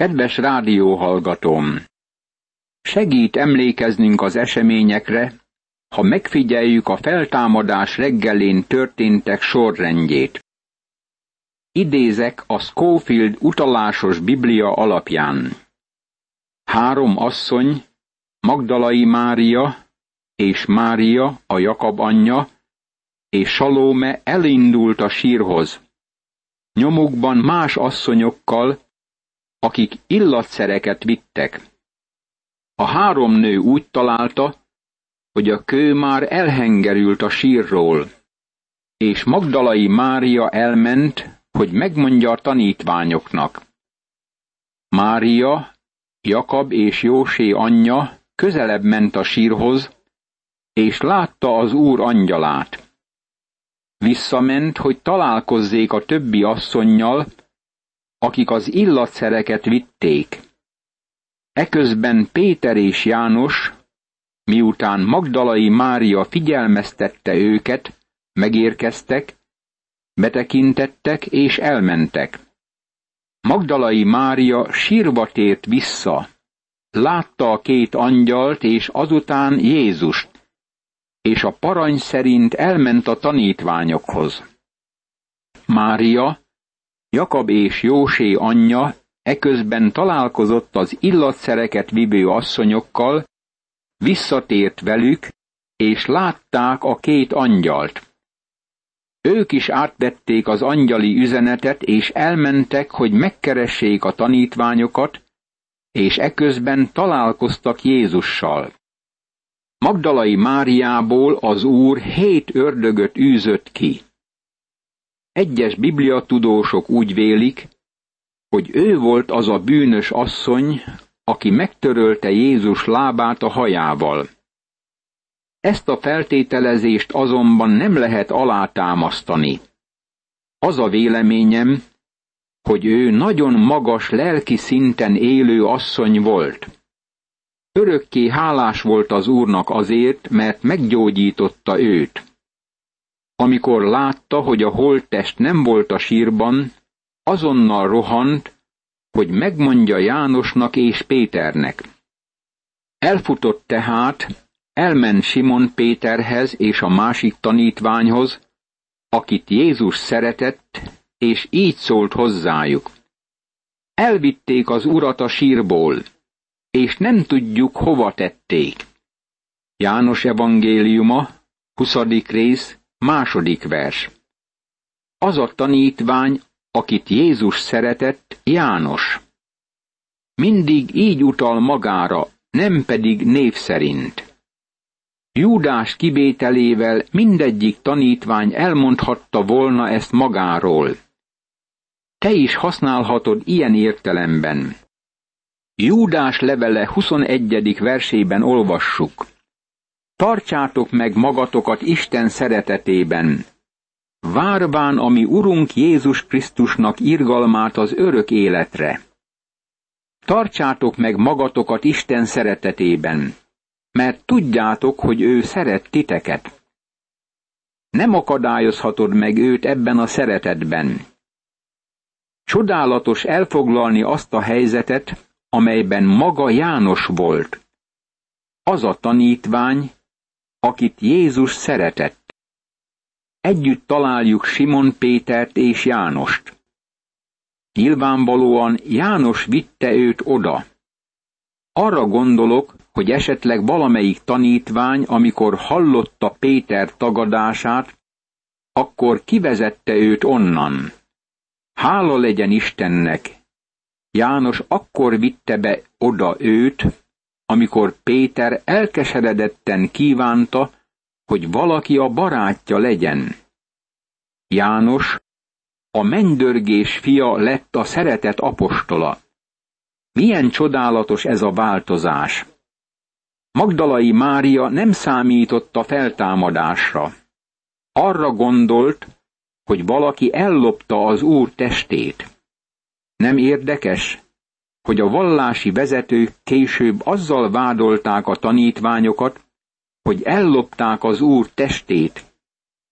Kedves rádióhallgatóm! Segít emlékeznünk az eseményekre, ha megfigyeljük a feltámadás reggelén történtek sorrendjét. Idézek a Schofield utalásos Biblia alapján. Három asszony, Magdalai Mária és Mária, a Jakab anyja, és Salóme elindult a sírhoz. Nyomukban más asszonyokkal, akik illatszereket vittek. A három nő úgy találta, hogy a kő már elhengerült a sírról, és Magdalai Mária elment, hogy megmondja a tanítványoknak. Mária, Jakab és Jósé anyja közelebb ment a sírhoz, és látta az úr angyalát. Visszament, hogy találkozzék a többi asszonnyal, akik az illatszereket vitték. Eközben Péter és János, miután Magdalai Mária figyelmeztette őket, megérkeztek, betekintettek és elmentek. Magdalai Mária sírva tért vissza, látta a két angyalt és azután Jézust, és a parany szerint elment a tanítványokhoz. Mária, Jakab és Jósé anyja eközben találkozott az illatszereket vivő asszonyokkal, visszatért velük, és látták a két angyalt. Ők is átvették az angyali üzenetet, és elmentek, hogy megkeressék a tanítványokat, és eközben találkoztak Jézussal. Magdalai Máriából az úr hét ördögöt űzött ki. Egyes bibliatudósok úgy vélik, hogy ő volt az a bűnös asszony, aki megtörölte Jézus lábát a hajával. Ezt a feltételezést azonban nem lehet alátámasztani. Az a véleményem, hogy ő nagyon magas lelki szinten élő asszony volt. Örökké hálás volt az úrnak azért, mert meggyógyította őt. Amikor látta, hogy a holttest nem volt a sírban, azonnal rohant, hogy megmondja Jánosnak és Péternek. Elfutott tehát, elment Simon Péterhez és a másik tanítványhoz, akit Jézus szeretett, és így szólt hozzájuk. Elvitték az urat a sírból, és nem tudjuk, hova tették. János evangéliuma, 20. rész, második vers. Az a tanítvány, akit Jézus szeretett, János. Mindig így utal magára, nem pedig név szerint. Júdás kivételével mindegyik tanítvány elmondhatta volna ezt magáról. Te is használhatod ilyen értelemben. Júdás levele 21. versében olvassuk. Tartsátok meg magatokat Isten szeretetében, várván ami Urunk Jézus Krisztusnak irgalmát az örök életre. Tartsátok meg magatokat Isten szeretetében, mert tudjátok, hogy ő szeret titeket. Nem akadályozhatod meg őt ebben a szeretetben. Csodálatos elfoglalni azt a helyzetet, amelyben maga János volt. Az a tanítvány, akit Jézus szeretett. Együtt találjuk Simon Pétert és Jánost. Nyilvánvalóan János vitte őt oda. Arra gondolok, hogy esetleg valamelyik tanítvány, amikor hallotta Péter tagadását, akkor kivezette őt onnan. Hála legyen Istennek! János akkor vitte be oda őt, amikor Péter elkeseredetten kívánta, hogy valaki a barátja legyen. János, a mennydörgés fia lett a szeretet apostola. Milyen csodálatos ez a változás! Magdalai Mária nem számított a feltámadásra. Arra gondolt, hogy valaki ellopta az úr testét. Nem érdekes, hogy a vallási vezetők később azzal vádolták a tanítványokat, hogy ellopták az Úr testét,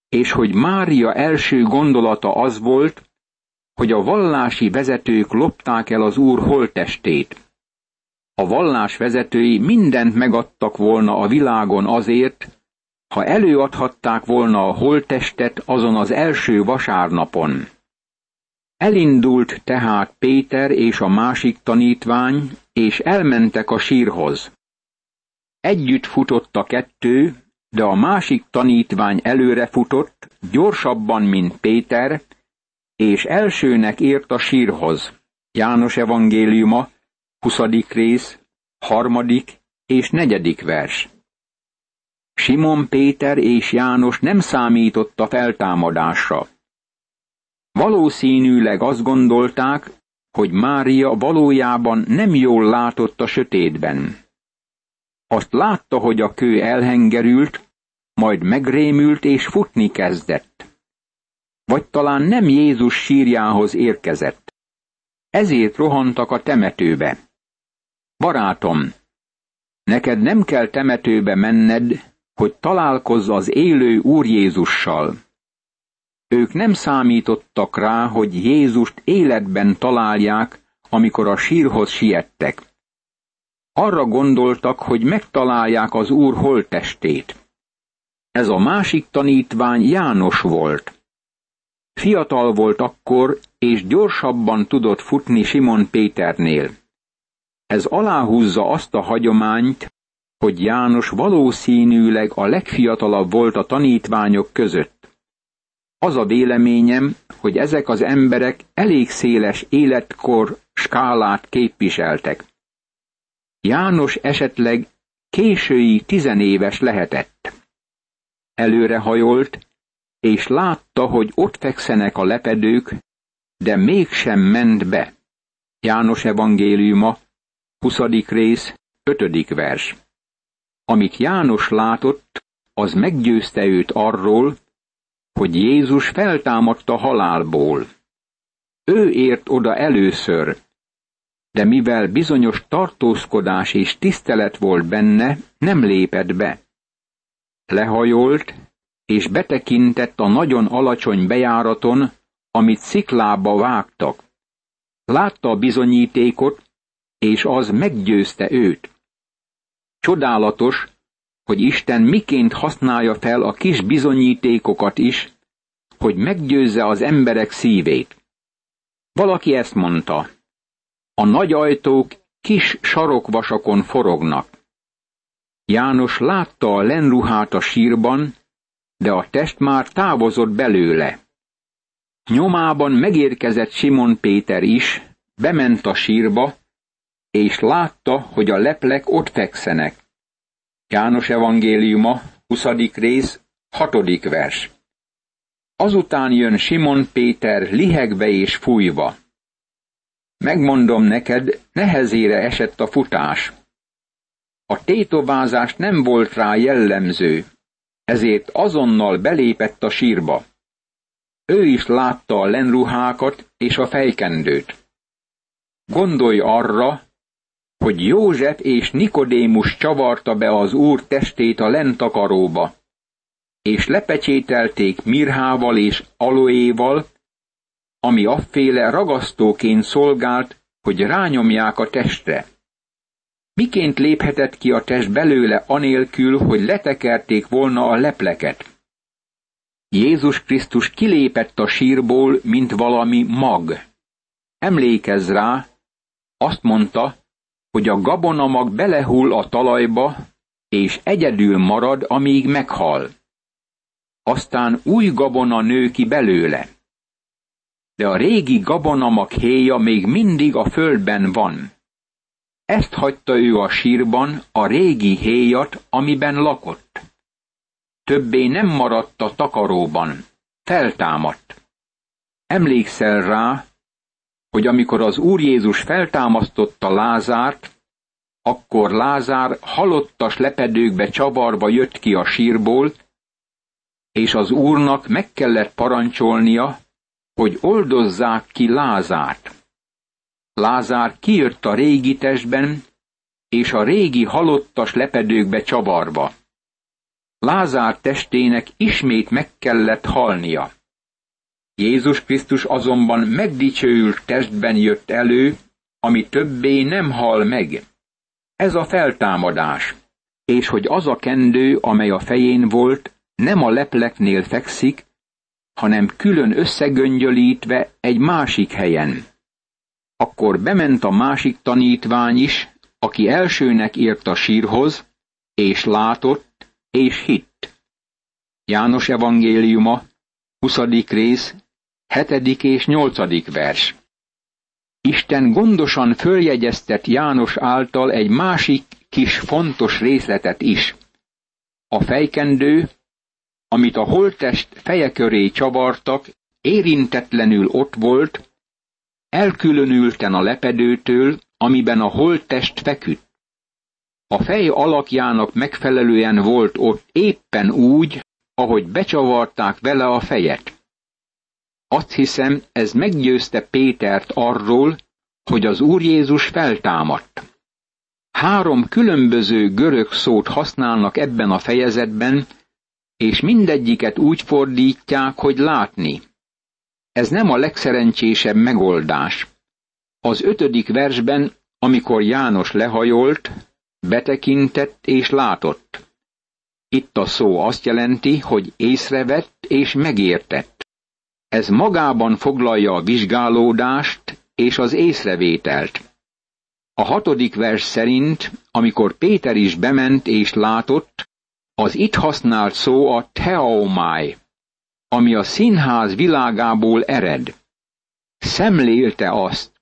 és hogy Mária első gondolata az volt, hogy a vallási vezetők lopták el az úr holtestét. A vallás vezetői mindent megadtak volna a világon azért, ha előadhatták volna a holttestet azon az első vasárnapon. Elindult tehát Péter és a másik tanítvány, és elmentek a sírhoz. Együtt futott a kettő, de a másik tanítvány előre futott, gyorsabban, mint Péter, és elsőnek ért a sírhoz. János evangéliuma, 20. rész, harmadik és negyedik vers. Simon Péter és János nem számított a feltámadásra. Valószínűleg azt gondolták, hogy Mária valójában nem jól látott a sötétben. Azt látta, hogy a kő elhengerült, majd megrémült és futni kezdett. Vagy talán nem Jézus sírjához érkezett. Ezért rohantak a temetőbe. Barátom, neked nem kell temetőbe menned, hogy találkozz az élő Úr Jézussal. Ők nem számítottak rá, hogy Jézust életben találják, amikor a sírhoz siettek. Arra gondoltak, hogy megtalálják az Úr holtestét. Ez a másik tanítvány János volt. Fiatal volt akkor, és gyorsabban tudott futni Simon Péternél. Ez aláhúzza azt a hagyományt, hogy János valószínűleg a legfiatalabb volt a tanítványok között. Az a véleményem, hogy ezek az emberek elég széles életkor skálát képviseltek. János esetleg késői tizenéves lehetett. Előrehajolt, és látta, hogy ott fekszenek a lepedők, de mégsem ment be. János evangéliuma, 20. rész, 5. vers. Amit János látott, az meggyőzte őt arról, hogy Jézus feltámadta halálból. Ő ért oda először, de mivel bizonyos tartózkodás és tisztelet volt benne, nem lépett be. Lehajolt, és betekintett a nagyon alacsony bejáraton, amit sziklába vágtak. Látta a bizonyítékot, és az meggyőzte őt. Csodálatos, hogy Isten miként használja fel a kis bizonyítékokat is, hogy meggyőzze az emberek szívét. Valaki ezt mondta, a nagy ajtók kis sarokvasakon forognak. János látta a lenruhát a sírban, de a test már távozott belőle. Nyomában megérkezett Simon Péter is, bement a sírba, és látta, hogy a leplek ott fekszenek. János evangéliuma, 20. rész, 6. vers. Azután jön Simon Péter lihegve és fújva. Megmondom neked, nehezére esett a futás. A tétovázás nem volt rá jellemző, ezért azonnal belépett a sírba. Ő is látta a lenruhákat és a fejkendőt. Gondolj arra, hogy József és Nikodémus csavarta be az úr testét a lentakaróba, és lepecsételték mirhával és aloéval, ami afféle ragasztóként szolgált, hogy rányomják a testre. Miként léphetett ki a test belőle anélkül, hogy letekerték volna a lepleket? Jézus Krisztus kilépett a sírból, mint valami mag. Emlékezz rá, azt mondta, hogy a gabonamag belehull a talajba, és egyedül marad, amíg meghal. Aztán új gabona nő ki belőle. De a régi gabonamag héja még mindig a földben van. Ezt hagyta ő a sírban, a régi héjat, amiben lakott. Többé nem maradt a takaróban, feltámadt. Emlékszel rá, hogy amikor az Úr Jézus feltámasztotta Lázárt, akkor Lázár halottas lepedőkbe csavarva jött ki a sírból, és az Úrnak meg kellett parancsolnia, hogy oldozzák ki Lázárt. Lázár kijött a régi testben, és a régi halottas lepedőkbe csavarva. Lázár testének ismét meg kellett halnia. Jézus Krisztus azonban megdicsőült testben jött elő, ami többé nem hal meg. Ez a feltámadás, és hogy az a kendő, amely a fején volt, nem a lepleknél fekszik, hanem külön összegöngyölítve egy másik helyen. Akkor bement a másik tanítvány is, aki elsőnek ért a sírhoz, és látott, és hitt. János evangéliuma, 20. rész, 7. és 8. vers. Isten gondosan följegyeztet János által egy másik kis fontos részletet is. A fejkendő, amit a holttest feje köré csavartak, érintetlenül ott volt, elkülönülten a lepedőtől, amiben a holttest feküdt. A fej alakjának megfelelően volt ott éppen úgy, ahogy becsavarták vele a fejet. Azt hiszem, ez meggyőzte Pétert arról, hogy az Úr Jézus feltámadt. Három különböző görög szót használnak ebben a fejezetben, és mindegyiket úgy fordítják, hogy látni. Ez nem a legszerencsésebb megoldás. Az ötödik versben, amikor János lehajolt, betekintett és látott. Itt a szó azt jelenti, hogy észrevett és megértett. Ez magában foglalja a vizsgálódást és az észrevételt. A hatodik vers szerint, amikor Péter is bement és látott, az itt használt szó a teomai, ami a színház világából ered. Szemlélte azt.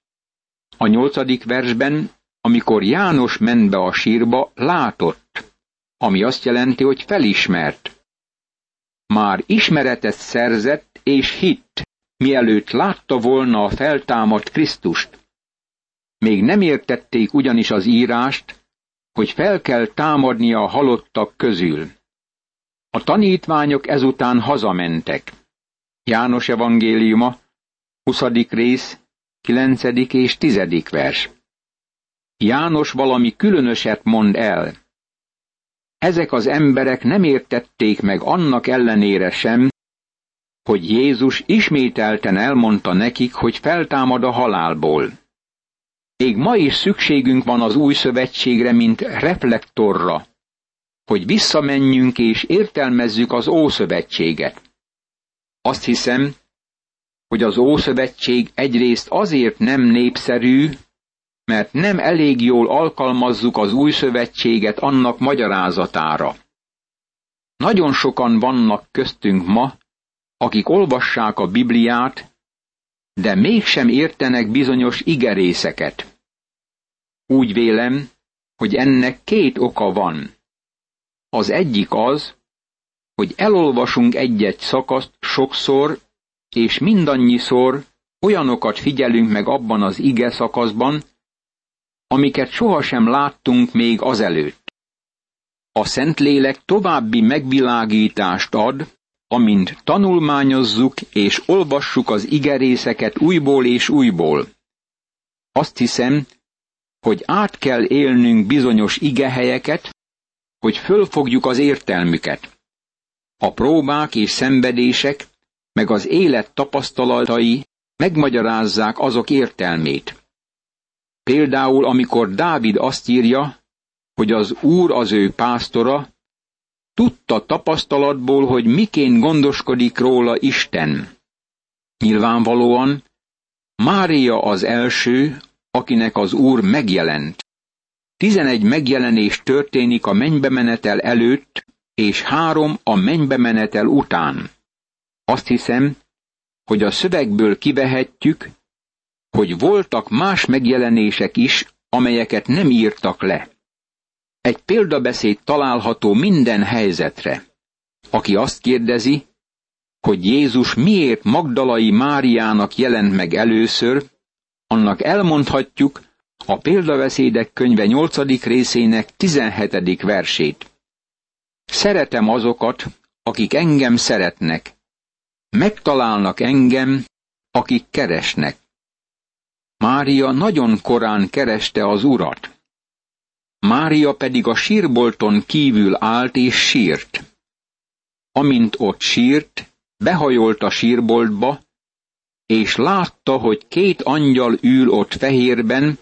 A nyolcadik versben, amikor János ment be a sírba, látott, ami azt jelenti, hogy felismert. Már ismeretet szerzett és hitt, mielőtt látta volna a feltámadt Krisztust. Még nem értették ugyanis az írást, hogy fel kell támadnia a halottak közül. A tanítványok ezután hazamentek. János evangéliuma, 20. rész, 9. és 10. vers. János valami különöset mond el. Ezek az emberek nem értették meg annak ellenére sem, hogy Jézus ismételten elmondta nekik, hogy feltámad a halálból. Még ma is szükségünk van az új szövetségre, mint reflektorra, hogy visszamenjünk és értelmezzük az Ószövetséget. Azt hiszem, hogy az Ószövetség egyrészt azért nem népszerű, mert nem elég jól alkalmazzuk az új szövetséget annak magyarázatára. Nagyon sokan vannak köztünk ma, akik olvassák a Bibliát, de mégsem értenek bizonyos igerészeket. Úgy vélem, hogy ennek két oka van. Az egyik az, hogy elolvasunk egy-egy szakaszt sokszor, és mindannyiszor olyanokat figyelünk meg abban az ige szakaszban, amiket sohasem láttunk még azelőtt. A Szentlélek további megvilágítást ad, amint tanulmányozzuk és olvassuk az igerészeket újból és újból. Azt hiszem, hogy át kell élnünk bizonyos igehelyeket, hogy fölfogjuk az értelmüket. A próbák és szenvedések, meg az élet tapasztalatai megmagyarázzák azok értelmét. Például, amikor Dávid azt írja, hogy az Úr az ő pásztora, tudta tapasztalatból, hogy miként gondoskodik róla Isten. Nyilvánvalóan Mária az első, akinek az Úr megjelent. Tizenegy megjelenés történik a mennybemenetel előtt, és három a mennybemenetel után. Azt hiszem, hogy a szövegből kivehetjük, hogy voltak más megjelenések is, amelyeket nem írtak le. Egy példabeszéd található minden helyzetre. Aki azt kérdezi, hogy Jézus miért Magdalai Máriának jelent meg először, annak elmondhatjuk a példabeszédek könyve 8. részének 17. versét. Szeretem azokat, akik engem szeretnek. Megtalálnak engem, akik keresnek. Mária nagyon korán kereste az urat. Mária pedig a sírbolton kívül állt és sírt. Amint ott sírt, behajolt a sírboltba, és látta, hogy két angyal ül ott fehérben,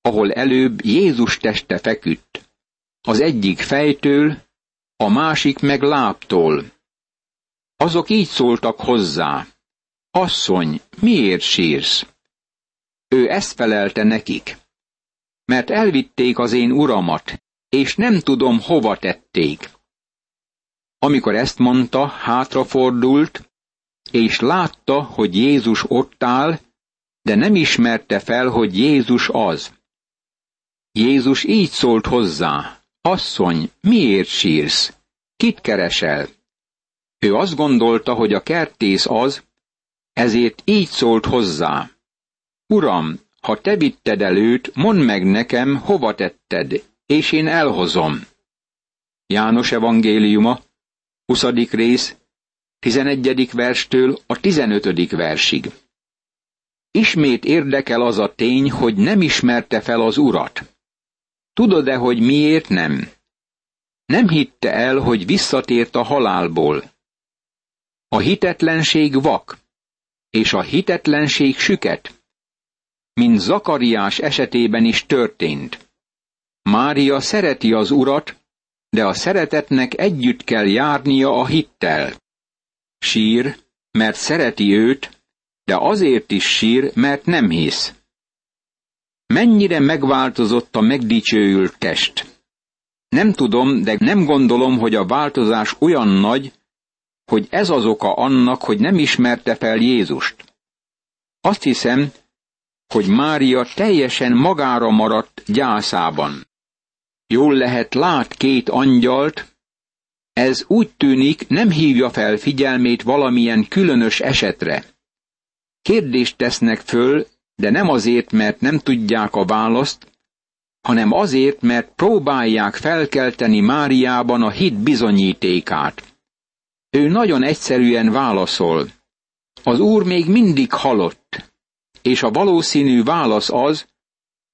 ahol előbb Jézus teste feküdt. Az egyik fejtől, a másik meg lábtól. Azok így szóltak hozzá. Asszony, miért sírsz? Ő ezt felelte nekik. Mert elvitték az én uramat, és nem tudom, hova tették. Amikor ezt mondta, hátrafordult, és látta, hogy Jézus ott áll, de nem ismerte fel, hogy Jézus az. Jézus így szólt hozzá, asszony, miért sírsz? Kit keresel? Ő azt gondolta, hogy a kertész az, ezért így szólt hozzá. Uram, ha te vitted előtt, mondd meg nekem, hova tetted, és én elhozom. János evangéliuma, 20. rész, 11. verstől a 15. versig. Ismét érdekel az a tény, hogy nem ismerte fel az urat. Tudod-e, hogy miért nem? Nem hitte el, hogy visszatért a halálból. A hitetlenség vak, és a hitetlenség süket, mint Zakariás esetében is történt. Mária szereti az urat, de a szeretetnek együtt kell járnia a hittel. Sír, mert szereti őt, de azért is sír, mert nem hisz. Mennyire megváltozott a megdicsőült test. Nem tudom, de nem gondolom, hogy a változás olyan nagy, hogy ez az oka annak, hogy nem ismerte fel Jézust. Azt hiszem, hogy Mária teljesen magára maradt gyászában. Jól lehet lát két angyalt, ez úgy tűnik nem hívja fel figyelmét valamilyen különös esetre. Kérdést tesznek föl, de nem azért, mert nem tudják a választ, hanem azért, mert próbálják felkelteni Máriában a hit bizonyítékát. Ő nagyon egyszerűen válaszol. Az úr még mindig halott, és a valószínű válasz az,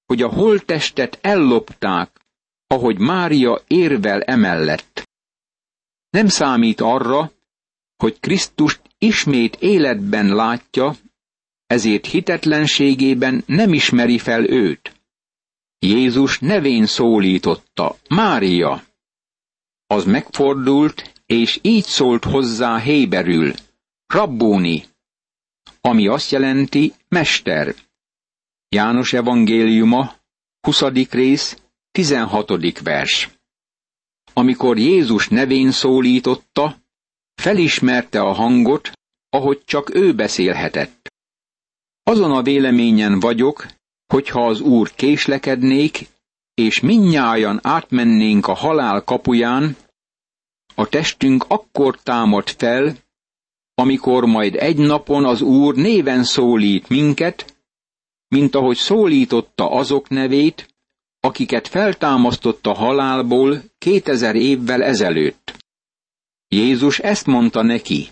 hogy a holttestet ellopták, ahogy Mária érvel emellett. Nem számít arra, hogy Krisztust ismét életben látja, ezért hitetlenségében nem ismeri fel őt. Jézus nevén szólította, Mária. Az megfordult, és így szólt hozzá héberül, Rabbóni, ami azt jelenti mester. János evangéliuma, 20. rész, 16. vers. Amikor Jézus nevén szólította, felismerte a hangot, ahogy csak ő beszélhetett. Azon a véleményen vagyok, hogyha az Úr késlekednék, és minnyájan átmennénk a halál kapuján, a testünk akkor támad fel, amikor majd egy napon az Úr néven szólít minket, mint ahogy szólította azok nevét, akiket feltámasztott a halálból kétezer évvel ezelőtt. Jézus ezt mondta neki,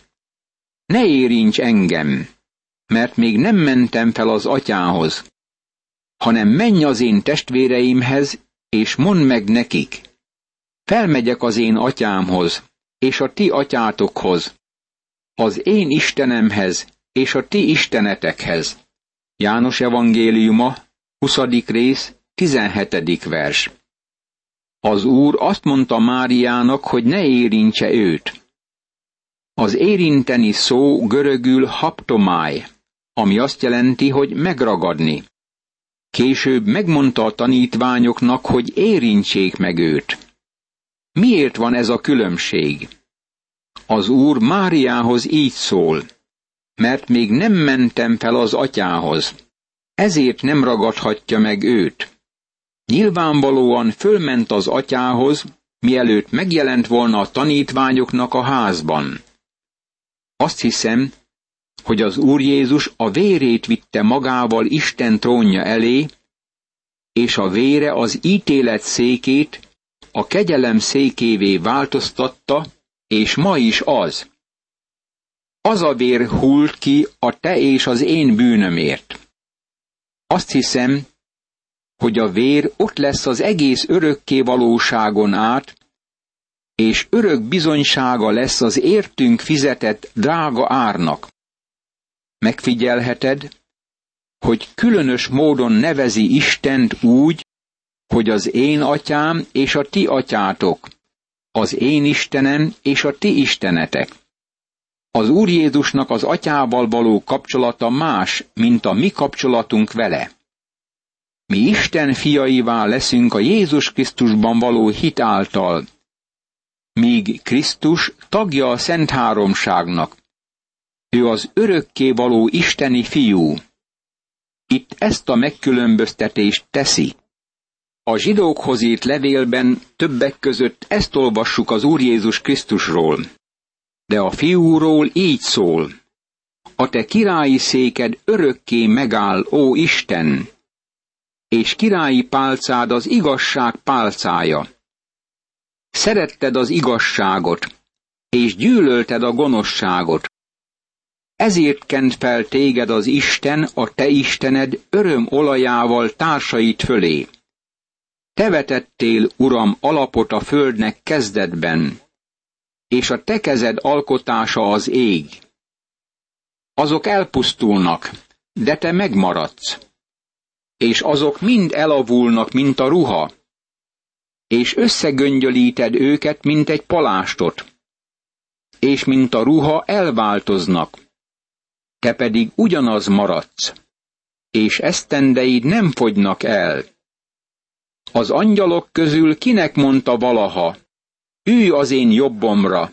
ne érints engem, mert még nem mentem fel az atyához, hanem menj az én testvéreimhez, és mondd meg nekik. Felmegyek az én atyámhoz, és a ti atyátokhoz, az én Istenemhez, és a ti istenetekhez. János evangéliuma, 20. rész, 17. vers. Az Úr azt mondta Máriának, hogy ne érintse őt. Az érinteni szó görögül haptomáj, ami azt jelenti, hogy megragadni. Később megmondta a tanítványoknak, hogy érintsék meg őt. Miért van ez a különbség? Az Úr Máriához így szól, mert még nem mentem fel az atyához, ezért nem ragadhatja meg őt. Nyilvánvalóan fölment az atyához, mielőtt megjelent volna a tanítványoknak a házban. Azt hiszem, hogy az Úr Jézus a vérét vitte magával Isten trónja elé, és a vére az ítélet székét a kegyelem székévé változtatta, és ma is az. Az a vér hult ki a te és az én bűnömért. Azt hiszem, hogy a vér ott lesz az egész örökké valóságon át, és örök bizonysága lesz az értünk fizetett drága árnak. Megfigyelheted, hogy különös módon nevezi Istent úgy, hogy az én atyám és a ti atyátok, az én Istenem és a ti istenetek. Az Úr Jézusnak az atyával való kapcsolata más, mint a mi kapcsolatunk vele. Mi Isten fiaivá leszünk a Jézus Krisztusban való hit által, míg Krisztus tagja a Szent Háromságnak. Ő az örökké való isteni fiú. Itt ezt a megkülönböztetést teszi. A zsidókhoz írt levélben többek között ezt olvassuk az Úr Jézus Krisztusról. De a fiúról így szól. A te királyi széked örökké megáll, ó Isten, és királyi pálcád az igazság pálcája. Szeretted az igazságot, és gyűlölted a gonoszságot. Ezért kent fel téged az Isten, a te Istened öröm olajával társait fölé. Te vetettél, Uram, alapot a földnek kezdetben, és a te kezed alkotása az ég. Azok elpusztulnak, de te megmaradsz, és azok mind elavulnak, mint a ruha, és összegöngyölíted őket, mint egy palástot, és mint a ruha elváltoznak, te pedig ugyanaz maradsz, és esztendeid nem fogynak el. Az angyalok közül kinek mondta valaha, ülj az én jobbomra,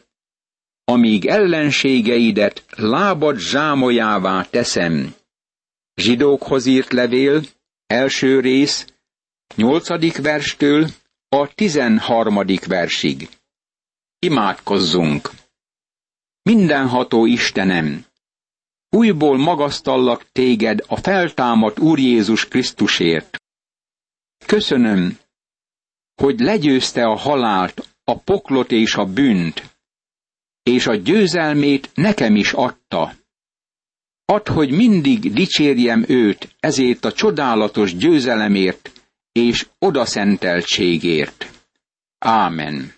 amíg ellenségeidet lábad zsámolyává teszem. Zsidókhoz írt levél, első rész, nyolcadik verstől a tizenharmadik versig. Imádkozzunk! Mindenható Istenem! Újból magasztallak téged a feltámadt Úr Jézus Krisztusért. Köszönöm, hogy legyőzte a halált, a poklot és a bűnt, és a győzelmét nekem is adta. Add, hogy mindig dicsérjem őt ezért a csodálatos győzelemért és odaszenteltségért. Ámen.